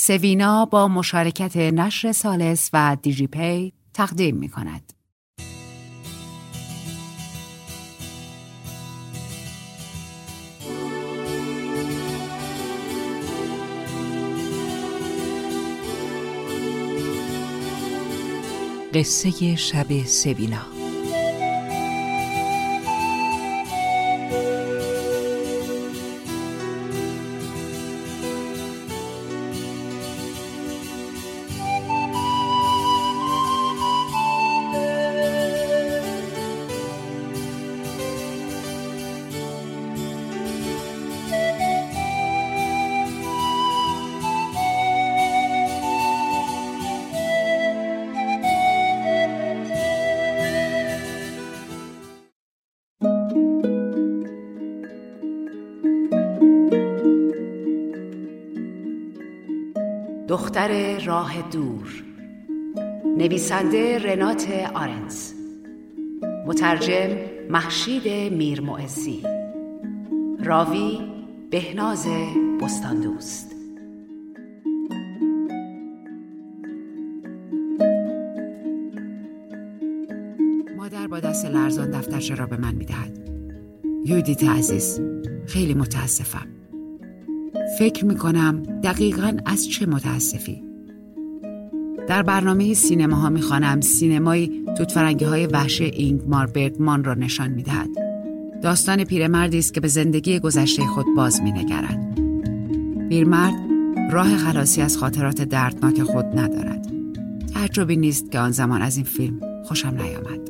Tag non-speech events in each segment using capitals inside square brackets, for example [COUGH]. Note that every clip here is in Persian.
سوینا با مشارکت نشر سالس و دیجی پی تقدیم می کند. قصه شب سوینا دختر راه دور. نویسنده رنات آرنز. مترجم محشید میرمعزی. راوی بهناز بستاندوست. مادر با دست لرزان دفترچه را به من می‌دهد. یودیت عزیز خیلی متاسفم. فکر می کنم دقیقا از چه متاسفی در برنامه سینما ها می خوانم سینمای توتفرنگی های وحش اینگمار برگمان را نشان می دهد. داستان پیرمردی است که به زندگی گذشته خود باز می نگرد. پیرمرد راه خلاصی از خاطرات دردناک خود ندارد. تعجبی نیست که آن زمان از این فیلم خوشم نیامد.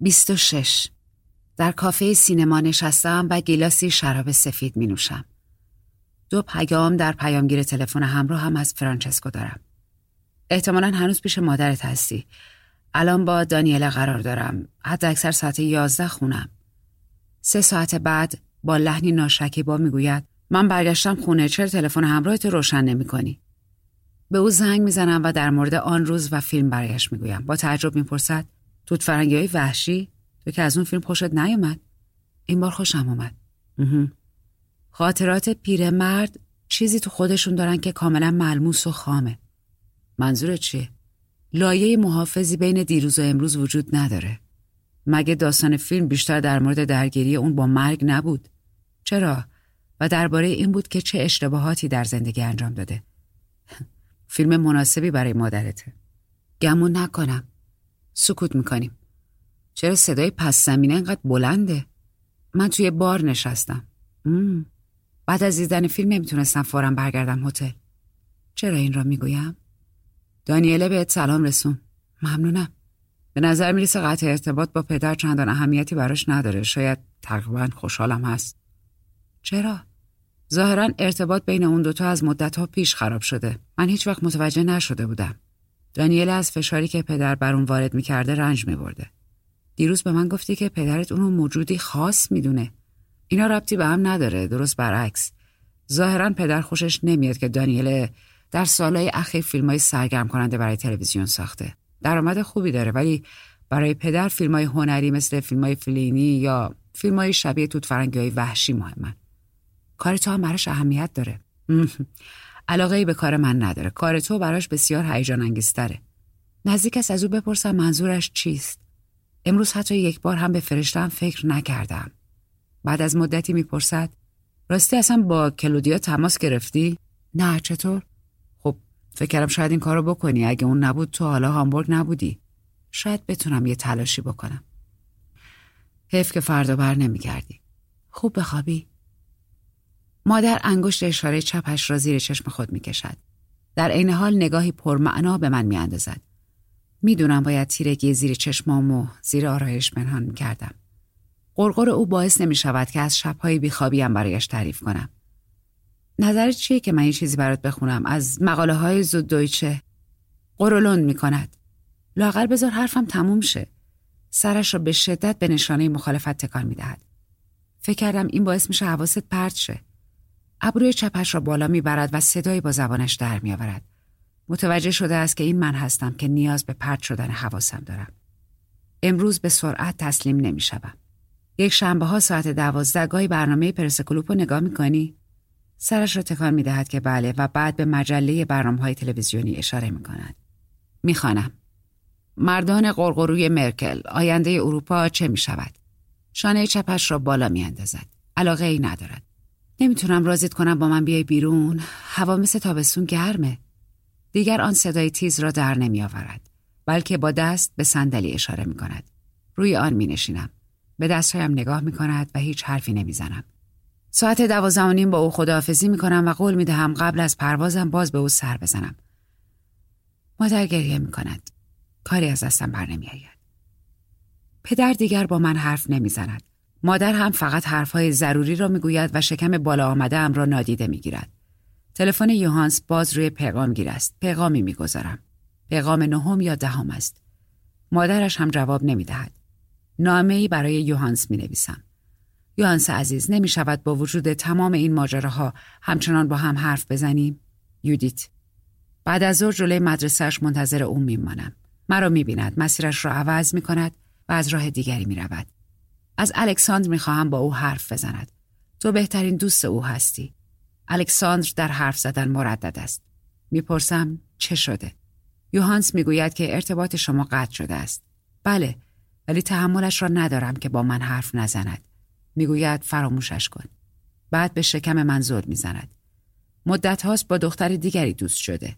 26 در کافه سینما نشستم و گیلاسی شراب سفید می نوشم. دو پیام در پیامگیر تلفن همراه هم از فرانچسکو دارم. احتمالا هنوز پیش مادرت هستی. الان با دانیل قرار دارم. حتی اکثر ساعت یازده خونم. سه ساعت بعد با لحنی ناشکیبا می‌گوید من برگشتم خونه چرا تلفن همراهت روشن نمی کنی؟ به او زنگ می‌زنم و در مورد آن روز و فیلم برایش می‌گویم. با تعجب می‌پرسد توت فرنگی های وحشی تو که از اون فیلم خوشت نیومد این بار خوشم اومد. خاطرات پیرمرد چیزی تو خودشون دارن که کاملا ملموس و خامه. منظور چیه؟ لایه محافظی بین دیروز و امروز وجود نداره. مگه داستان فیلم بیشتر در مورد درگیری اون با مرگ نبود؟ چرا؟ و درباره این بود که چه اشتباهاتی در زندگی انجام داده. [LAUGHS] فیلم مناسبی برای مادرته. گمون نکنم. سکوت می‌کنیم. چرا صدای پس زمینه انقدر بلنده؟ من توی بار نشستم. مم. بعد از دیدن فیلم نمی‌تونستم فورا برگردم هتل. چرا این را می‌گویم؟ دانیله بهت سلام رسون. ممنونم. به نظر می‌رسه قطع ارتباط با پدر چندان اهمیتی براش نداره. شاید تقریبا خوشحالم هست. چرا؟ ظاهرا ارتباط بین اون دوتا از مدت پیش خراب شده. من هیچ وقت متوجه نشده بودم. دانیل از فشاری که پدر بر اون وارد می‌کرده رنج میبرده. دیروز به من گفتی که پدرت اونو موجودی خاص می‌دونه. اینا ربطی به هم نداره درست برعکس. ظاهرا پدر خوشش نمیاد که دانیل در سالهای اخیر فیلم های سرگرم کننده برای تلویزیون ساخته. درآمد خوبی داره ولی برای پدر فیلم های هنری مثل فیلم های فلینی یا فیلم های شبیه توت فرنگی های وحشی مهمن. کار تو هم براش اهمیت داره. علاقه ای به کار من نداره. کار تو براش بسیار هیجان انگیزتره. نزدیک است از او بپرسم منظورش چیست؟ امروز حتی یک بار هم به فرشتم فکر نکردم. بعد از مدتی می‌پرسد راستی اصلا با کلودیا تماس گرفتی؟ نه چطور؟ خب فکر کردم شاید این کارو بکنی اگه اون نبود تو حالا هامبورگ نبودی. شاید بتونم یه تلاشی بکنم. حیف که فردا بر نمیگردی. خوب بخوابی؟ مادر انگشت اشاره چپش را زیر چشم خود می کشد. در عین حال نگاهی پرمعنا به من می اندازد. می‌دونم باید تیرگی زیر چشمام و زیر آرایش پنهان می کردم. قرقر او باعث نمی شود که از شبهای بیخوابیم برایش تعریف کنم. نظرت چیه که من یه چیزی برات بخونم از مقاله های زود دویچه؟ قرولند می کند. لاغر بذار حرفم تموم شه. سرش را به شدت به نشانه مخالفت تکان می دهد. فکر کردم این باعث میشه حواست پرت شه. ابروی چپش را بالا می‌برد و صدایی با زبانش در میآورد متوجه شده است که این من هستم که نیاز به پرت شدن حواسم دارم امروز به سرعت تسلیم نمی شدم. یک شنبه ها ساعت دوازده گاهی برنامه پرسکلوپ رو نگاه می‌کنی؟ سرش را تکان می دهد که بله و بعد به مجله برنامه های تلویزیونی اشاره می کند. می خانم. مردان قرقروی مرکل آینده اروپا چه می شود؟ شانه چپش را بالا می اندازد. علاقه ای ندارد. نمی‌تونم رازید کنم با من بیای بیرون. هوا مثل تابستون گرمه. دیگر آن صدای تیز را در نمی آورد. بلکه با دست به صندلی اشاره می کند. روی آن می نشینم. به دستهایم نگاه می کند و هیچ حرفی نمی زنم. ساعت دوازده با او خداحافظی می کنم و قول می دهم قبل از پروازم باز به او سر بزنم. مادر گریه می کند. کاری از دستم بر نمی آید. پدر دیگر با من حرف نمی زند. مادر هم فقط حرفهای ضروری را می‌گوید و شکم بالا آمده ام را نادیده می‌گیرد. تلفن یوهانس باز روی پیغام گیر است. پیغامی می‌گذارم. پیغام نهم یا دهم است. مادرش هم جواب نمی‌دهد. نامه ای برای یوهانس می نویسم. یوهانس عزیز نمی شود با وجود تمام این ماجراها همچنان با هم حرف بزنیم؟ یودیت بعد از ظهر جلوی مدرسهش منتظر او میمانم. مرا می‌بیند مسیرش را عوض می کند و از راه دیگری می رود. از الکساندر می‌خواهم با او حرف بزند. تو بهترین دوست او هستی. الکساندر در حرف زدن مردد است. می‌پرسم چه شده؟ یوهانس می‌گوید که ارتباط شما قطع شده است. بله، ولی تحملش را ندارم که با من حرف نزند. می‌گوید فراموشش کن. بعد به شکم من زل می‌زند. مدت هاست با دختر دیگری دوست شده.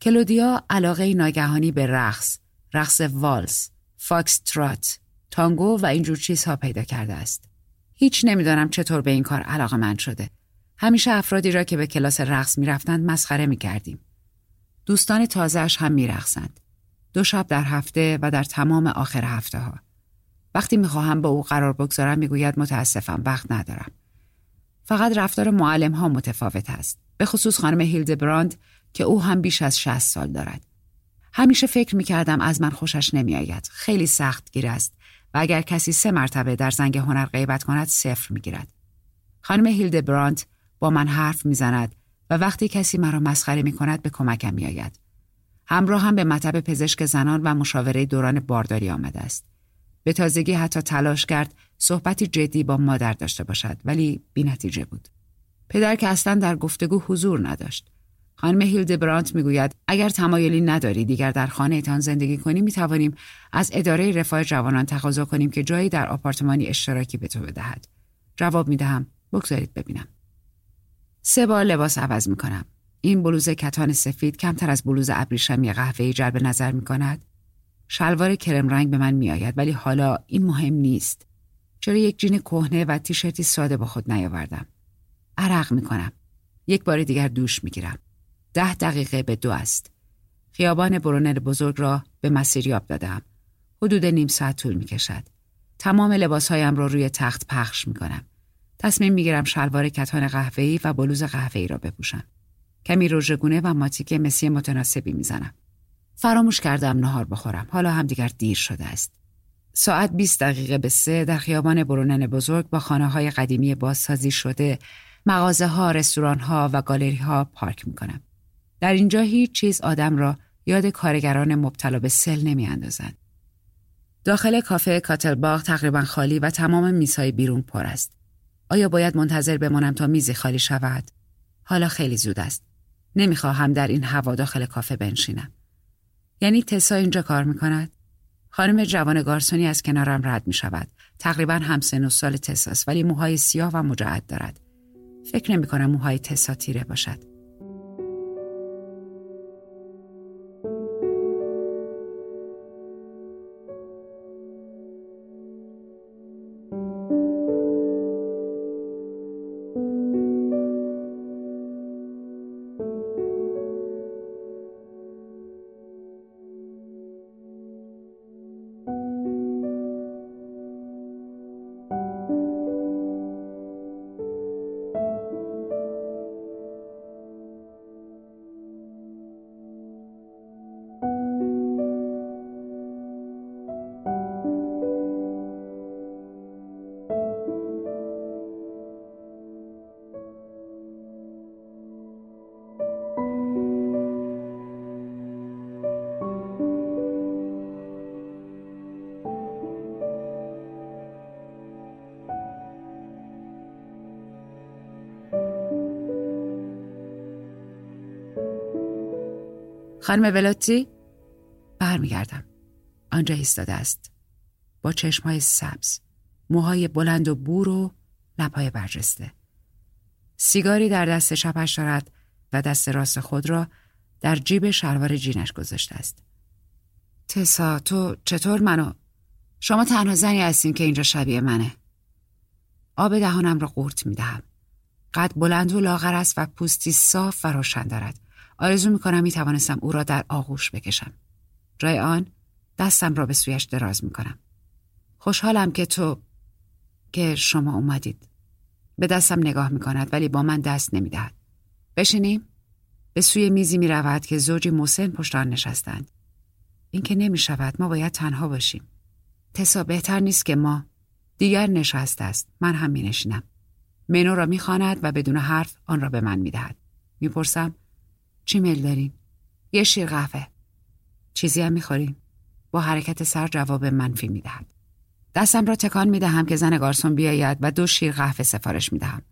کلودیا علاقه ناگهانی به رقص، رقص والس، فاکس ترات، تانگو و اینجور چیزها پیدا کرده است. هیچ نمی‌دانم چطور به این کار علاقه‌مند شده. همیشه افرادی را که به کلاس رقص می‌رفتند مسخره می کردیم. دوستان تازهش هم میرقصند. دو شب در هفته و در تمام آخر هفته ها. وقتی می‌خواهم با او قرار بگذارم می‌گوید متاسفم وقت ندارم. فقط رفتار معلم ها متفاوت است. به خصوص خانم هیلد براند که او هم بیش از 60 سال دارد. همیشه فکر می‌کردم از من خوشش نمیآید. خیلی سخت گیر است و اگر کسی سه مرتبه در زنگ هنر غیبت کند صفر می‌گیرد. خانم هیلد برانت با من حرف می‌زند و وقتی کسی مرا مسخره می کند به کمکم می آید. همراه هم به مطب پزشک زنان و مشاوره دوران بارداری آمده است. به تازگی حتی تلاش کرد صحبتی جدی با مادر داشته باشد ولی بی نتیجه بود. پدر که اصلا در گفتگو حضور نداشت. خانم هیلد برانت می‌گوید اگر تمایلی نداری دیگر در خانه تان زندگی کنی می توانیم از اداره رفاه جوانان تقاضا کنیم که جایی در آپارتمانی اشتراکی به تو بدهد. جواب می دهم بگذارید ببینم. سه بار لباس عوض می کنم. این بلوز کتان سفید کمتر از بلوز ابریشمی قهوه‌ای جلب نظر می کند. شلوار کرم رنگ به من می آید ولی حالا این مهم نیست. چرا یک جین کهنه و تیشرتی ساده با خود نیاوردم. عرق می کنم. یک بار دیگر دوش می گیرم. ده دقیقه به دو است. خیابان برونر بزرگ را به مسیریاب دادم. حدود نیم ساعت طول می کشد. تمام لباسهایم را روی تخت پخش می کنم. تصمیم می گیرم شلوار کتان قهوه‌ای و بلوز قهوه‌ای را بپوشم. کمی روژگونه و ماتیک مسی متناسبی می‌زنم. فراموش کردم نهار بخورم. حالا هم دیگر دیر شده است. ساعت 20 دقیقه به سه در خیابان برونن بزرگ با خانه های قدیمی بازسازی شده، مغازه ها، رستوران ها و گالری ها پارک می کنم. در اینجا هیچ چیز آدم را یاد کارگران مبتلا به سل نمی اندازند. داخل کافه کاتلباغ تقریبا خالی و تمام میزهای بیرون پر است. آیا باید منتظر بمانم تا میزی خالی شود؟ حالا خیلی زود است. نمی‌خواهم در این هوا داخل کافه بنشینم. یعنی تسا اینجا کار می‌کند؟ خانم جوان گارسونی از کنارم رد می شود. تقریبا همسن و سال تساست ولی موهای سیاه و مجعد دارد. فکر نمی کنم موهای تسا تیره باشد. خانم ولاتی برمیگردم. آنجا ایستاده است. با چشمهای سبز موهای بلند و بور و لبهای برجسته. سیگاری در دست چپش دارد و دست راست خود را در جیب شلوار جینش گذاشته است. تسا تو چطور منو؟ شما تنها زنی هستین که اینجا شبیه منه. آب دهانم را قورت می‌دهم. قد بلند و لاغر است و پوستی صاف و روشن دارد. آرزو می‌کنم می‌توانستم او را در آغوش بکشم. جای آن دستم را به سویش دراز می‌کنم. خوشحالم که تو که شما اومدید. به دستم نگاه می‌کند ولی با من دست نمی‌دهد. بشینیم؟ به سوی میزی می رود که زوجی مسن پشت آن نشستند. این که نمی شود ما باید تنها باشیم. تسا بهتر نیست که ما. دیگر نشسته است. من هم می نشینم منو را می خاند و بدون حرف آن را به من می دهد می پرسم چی میل دارین؟ یه شیر قهوه چیزی هم می خوریم؟ با حرکت سر جواب منفی می دهد دستم را تکان می دهم که زن گارسون بیاید و دو شیر قهوه سفارش می دهم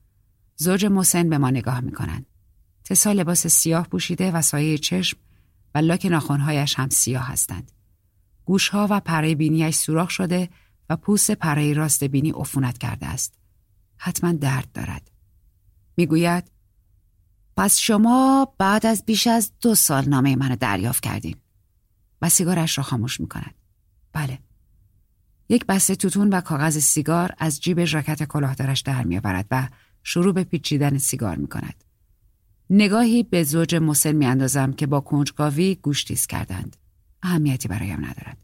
زوج مسن به ما نگاه می کنند تسا لباس سیاه پوشیده و سایه چشم و لاک ناخونهایش هم سیاه هستند. گوشها و پره بینیش سوراخ شده و پوست پره راست بینی عفونت کرده است. حتما درد دارد. می‌گوید پس شما بعد از بیش از دو سال نامه منو دریافت کردین. و سیگارش را خاموش می کند. بله. یک بسته توتون و کاغذ سیگار از جیب ژاکت کلاهدارش در میآورد و شروع به پیچیدن سیگار می کند. نگاهی به زوج مسن میاندازم که با کنجکاوی گوشتیز کردند. اهمیتی برایم ندارد.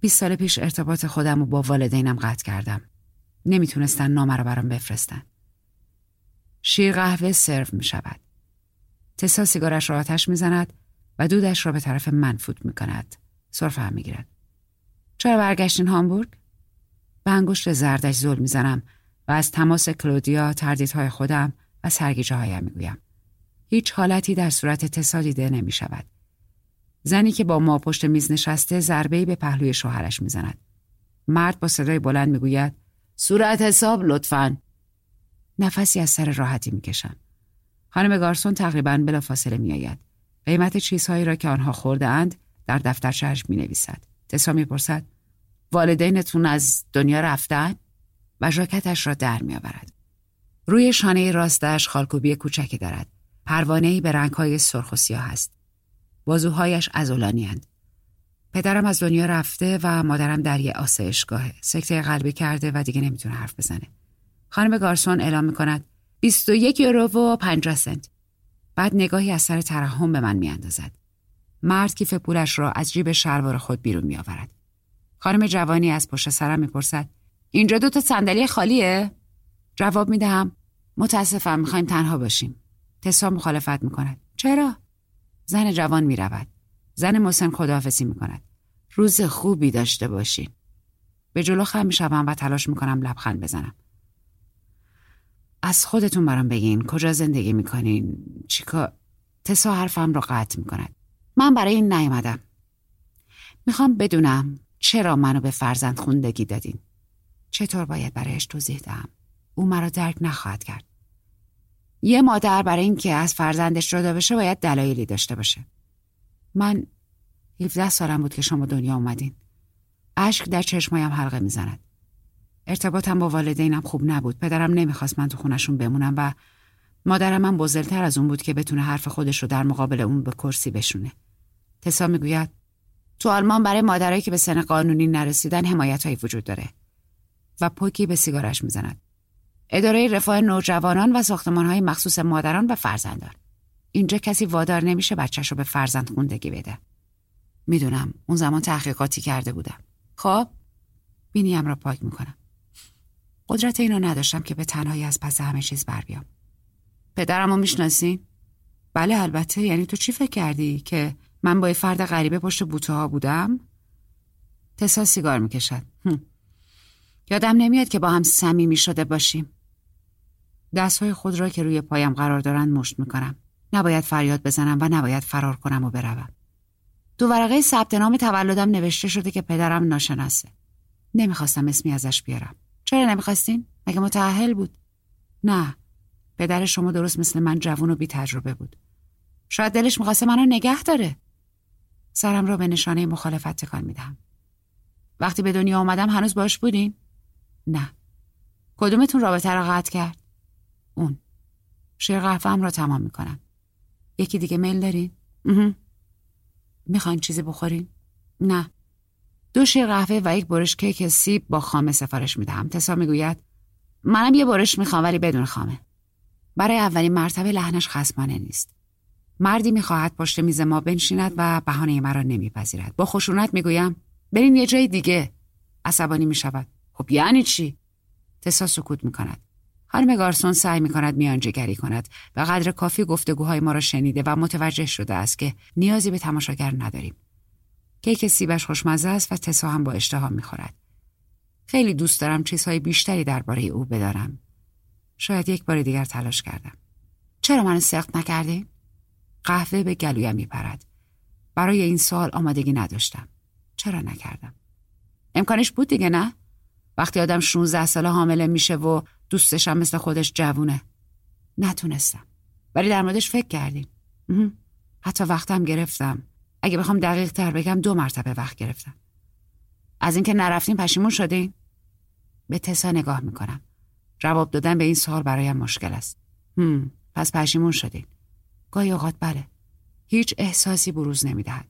20 سال پیش ارتباط خودم و با والدینم قطع کردم. نمی‌تونستن نامه را برام بفرستن. شیر قهوه سرو می شود. تسا سیگارش را آتش می‌زند و دودش را به طرف من فوت می کند. سرفه هم می گیرد. چرا برگشتین هامبورگ؟ به انگشت زردش زل می‌زنم و از تماس کلودیا تردیدهای خودم و سرگیجه هایم می‌گویم. هیچ حالتی در صورت تسا دیده نمی شود. زنی که با ما پشت میز نشسته ضربه‌ای به پهلوی شوهرش می‌زند. مرد با صدای بلند می‌گوید صورت حساب لطفا نفسی از سر راحتی می‌کشم. خانم گارسون تقریبا بلا فاصله میآید. قیمت چیزهایی را که آنها خورده اند در دفترچهاش می نویسد. تسا می‌پرسد والدینتون از دنیا رفتن؟ و ژاکتش را در میآورد. روی شانه راستش خالکوبی کوچکی دارد. پروانه‌ای به رنگهای سرخ و سیاه است. بازوهایش ازولانیاند. پدرم از دنیا رفته و مادرم در یه آسایشگاهه. سکته قلبی کرده و دیگه نمی‌تونه حرف بزنه. خانم گارسون اعلام می‌کند 21 یورو و 50 سنت. بعد نگاهی از سر ترحم به من میاندازد. مرد کیف پولش را از جیب شلوار خود بیرون میآورد. خانم جوانی از پشت سرم می‌پرسد اینجا دو تا صندلی خالیه؟ جواب می‌دهم متاسفم می‌خوایم تنها باشیم. تسا مخالفت می کند. چرا؟ زن جوان می رود. زن مسن خداحافظی می کند. روز خوبی داشته باشین. به جلو خم می شوم و تلاش می کنم لبخند بزنم. از خودتون برام بگین کجا زندگی می کنین؟ چیکار؟ تسا حرفم رو قطع می کند. من برای این نیومدم. می‌خوام بدونم چرا منو به فرزند خوندگی دادین؟ چطور باید برایش توضیح دهم؟ او مرا درک نخواهد کرد. یه مادر برای اینکه از فرزندش جدا بشه باید دلایلی داشته باشه. من 17 سالم بود که شما دنیا اومدین. اشک در چشمایم حلقه می‌زند. ارتباطم با والدینم خوب نبود. پدرم نمی‌خواست من تو خونشون بمونم و مادرم من بزرگتر از اون بود که بتونه حرف خودش رو در مقابل اون به کرسی بشونه. تسا می‌گوید تو آلمان برای مادرایی که به سن قانونی نرسیدن حمایت وجود داره. و پوکی به سیگارش می‌زند. اداره رفاه نوجوانان و های مخصوص مادران و فرزندان. اینجا کسی وادار نمیشه بچهش رو به فرزند خوندگی بده. می‌دونم اون زمان تحقیقاتی کرده بودم. خب بینیم را پاک می‌کنم. قدرت اینو نداشتم که به تنهایی از پس همه چیز بر بیام. پدرمو می‌شناسین؟ بله البته یعنی تو چی فکر کردی که من با یه فرد غریبه پشت بوته ها بودم؟ تسا سیگار می‌کشد. یادم نمیاد که با هم صمیمی شده باشیم. دستهای خود را که روی پایم قرار دارند مشت می‌کنم. نباید فریاد بزنم و نباید فرار کنم و بروم. دو ورقه ثبت نام تولدم نوشته شده که پدرم ناشناسه. نمی‌خواستم اسمی ازش بیارم. چرا نمی‌خواستین؟ مگه متعهل بود؟ نه. پدر شما درست مثل من جوون و بی تجربه بود. شاید دلش می‌خواسته منو نگه داره. سرم را به نشانه مخالفت تکان می‌دهم. وقتی به دنیا آمدم هنوز باش بودین؟ نه. کدومتون رابطه را قطع کرد؟ اون. شیر قهوه را تمام می‌کنم. یکی دیگه میل دارین؟ می‌خواین چیزی بخورین؟ نه. دو شیر قهوه و یک برش کیک سیب با خامه سفارش می‌دهم. تسا می‌گوید منم یه برش می‌خوام ولی بدون خامه. برای اولین مرتبه لحنش خسمانه نیست. مردی می‌خواهد پشت میز ما بنشیند و بهانه مرا نمیپذیرد. با خشونت می‌گویم بریم یه جای دیگه. عصبانی می‌شود. خب یعنی چی؟ تسا سکوت می‌کند. خانم گارسون سعی می کند میانجگری کند و قدر کافی گفتگوهای ما را شنیده و متوجه شده است که نیازی به تماشاگر نداریم. کیک سیبش خوشمزه است و تسا هم با اشتها می‌خورد. خیلی دوست دارم چیزهای بیشتری درباره او بدارم. شاید یک بار دیگر تلاش کردم. چرا منو سخت نکردی؟ قهوه به گلویم میپرد. برای این سوال آمادگی نداشتم. چرا نکردم؟ امکانش بود دیگه نه؟ وقتی آدم 16 ساله حامله میشه و دوستشم مثل خودش جوونه. نتونستم. ولی در موردش فکر کردیم. حتی وقتم گرفتم. اگه بخوام دقیق تر بگم دو مرتبه وقت گرفتم. از اینکه نرفتیم پشیمون شدین؟ به تسا نگاه می‌کنم. جواب دادن به این سوال برایم مشکل است. هم، پس پشیمون شدین. گاهی اوقات بله. هیچ احساسی بروز نمی‌دهد.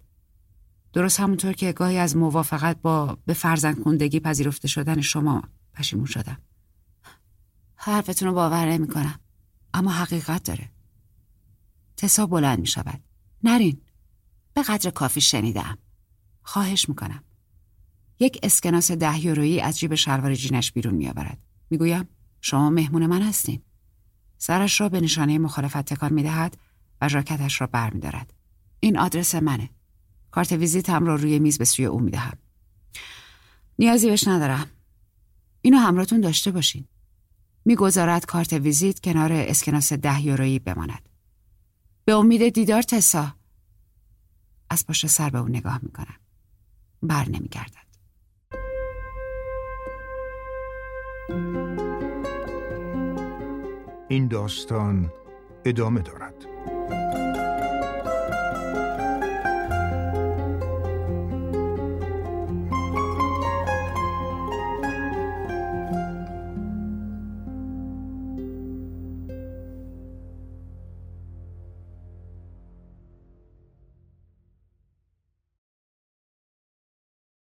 درست همونطور که گاهی از موافقت با به فرزند کندگی پذیرفته شدن شما پشیمون شدم. حرفتون رو باور نمی کنم. اما حقیقت داره. تسا بلند می شود. نرین. به قدر کافی شنیدم. خواهش می‌کنم. یک اسکناس ده یورویی از جیب شلوار جینش بیرون میآورد. می‌گویم شما مهمون من هستیم. سرش را به نشانه مخالفت تکان می‌دهد و ژاکتش را برمیدارد. این آدرس منه. کارت ویزیتم را روی میز به سوی او می‌دهم. نیازی بهش ندارم. اینو همراهتون داشته باشین. می‌گذارد کارت ویزیت کنار اسکناس ده یورویی بماند. به امید دیدار تسا. از پشت سر به او نگاه می‌کنم. بر نمیگردد. این داستان ادامه دارد